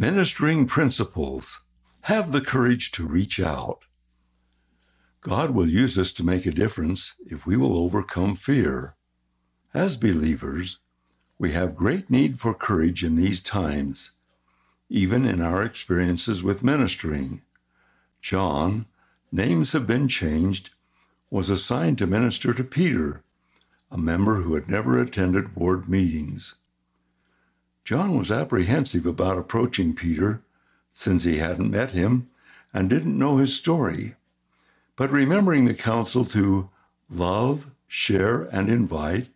Ministering principles. Have the courage to reach out. God will use us to make a difference if we will overcome fear. As believers, we have great need for courage in these times, even in our experiences with ministering. John, names have been changed, was assigned to minister to Peter, a member who had never attended ward meetings. John was apprehensive about approaching Peter, since he hadn't met him and didn't know his story. But remembering the counsel to love, share, and invite,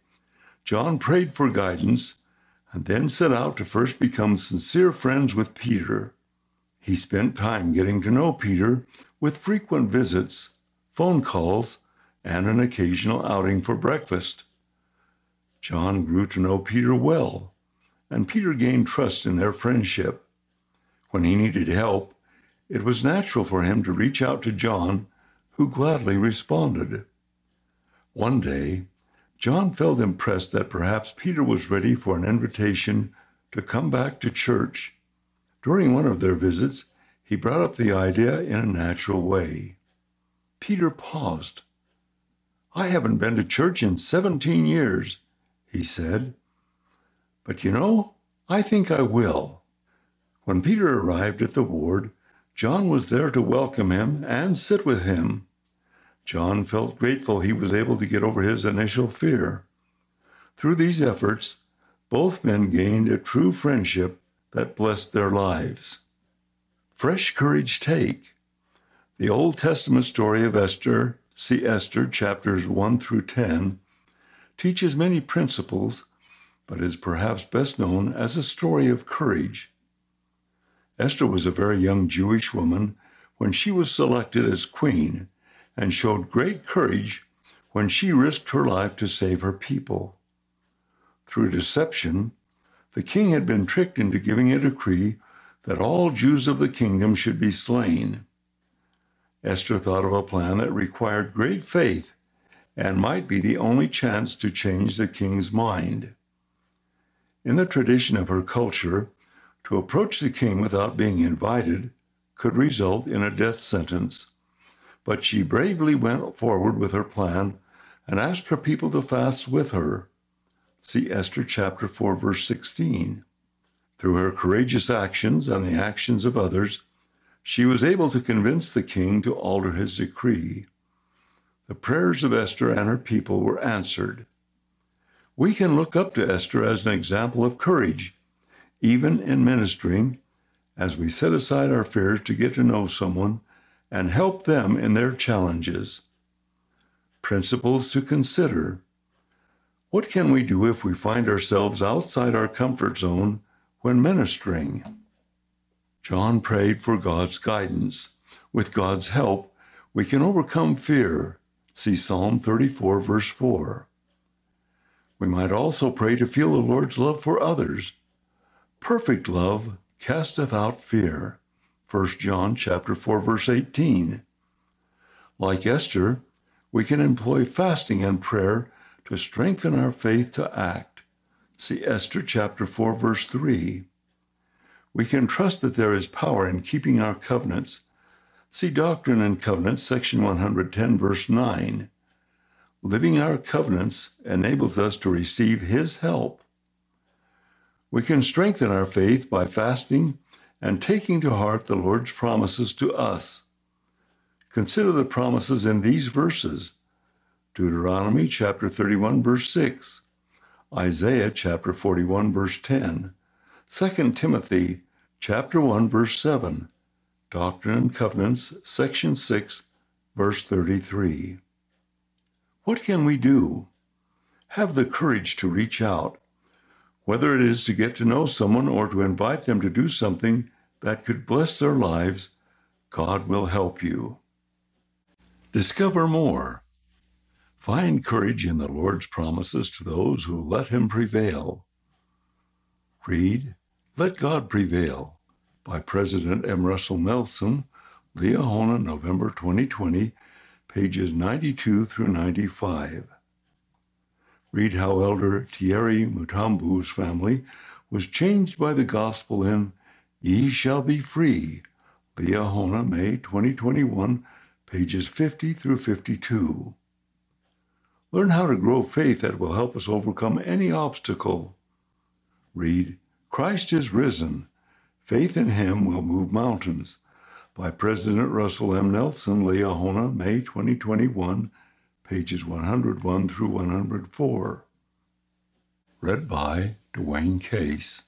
John prayed for guidance and then set out to first become sincere friends with Peter. He spent time getting to know Peter with frequent visits, phone calls, and an occasional outing for breakfast. John grew to know Peter well and Peter gained trust in their friendship. When he needed help, it was natural for him to reach out to John, who gladly responded. One day, John felt impressed that perhaps Peter was ready for an invitation to come back to church. During one of their visits, he brought up the idea in a natural way. Peter paused. I haven't been to church in 17 years, he said. But you know, I think I will. When Peter arrived at the ward, John was there to welcome him and sit with him. John felt grateful he was able to get over his initial fear. Through these efforts, both men gained a true friendship that blessed their lives. Fresh courage take. The Old Testament story of Esther, see Esther chapters 1 through 10, teaches many principles but is perhaps best known as a story of courage. Esther was a very young Jewish woman when she was selected as queen and showed great courage when she risked her life to save her people. Through deception, the king had been tricked into giving a decree that all Jews of the kingdom should be slain. Esther thought of a plan that required great faith and might be the only chance to change the king's mind. In the tradition of her culture, to approach the king without being invited could result in a death sentence. But she bravely went forward with her plan and asked her people to fast with her. See Esther chapter 4 verse 16. Through her courageous actions and the actions of others, she was able to convince the king to alter his decree. The prayers of Esther and her people were answered we can look up to Esther as an example of courage, even in ministering, as we set aside our fears to get to know someone and help them in their challenges. Principles to consider. What can we do if we find ourselves outside our comfort zone when ministering? John prayed for God's guidance. With God's help, we can overcome fear. See Psalm 34, verse 4. We might also pray to feel the Lord's love for others. Perfect love casteth out fear. 1 John chapter 4 verse 18. Like Esther, we can employ fasting and prayer to strengthen our faith to act. See Esther chapter 4 verse 3. We can trust that there is power in keeping our covenants. See Doctrine and Covenants section 110 verse 9. Living our covenants enables us to receive His help. We can strengthen our faith by fasting and taking to heart the Lord's promises to us. Consider the promises in these verses Deuteronomy chapter 31, verse 6, Isaiah chapter 41, verse 10, 2 Timothy chapter 1, verse 7, Doctrine and Covenants, section 6, verse 33. What can we do? Have the courage to reach out, whether it is to get to know someone or to invite them to do something that could bless their lives. God will help you. Discover more. Find courage in the Lord's promises to those who let Him prevail. Read Let God Prevail by President M. Russell Nelson, Liahona, November 2020, pages 92 through 95. Read how Elder Thierry Mutombo's family was changed by the gospel in Ye Shall Be Free, Liahona, May 2021, pages 50 through 52. Learn how to grow faith that will help us overcome any obstacle. Read Christ is Risen. Faith in Him will move mountains by President Russell M. Nelson, Liahona, May 2021, pages 101 through 104. Read by Dwayne Case.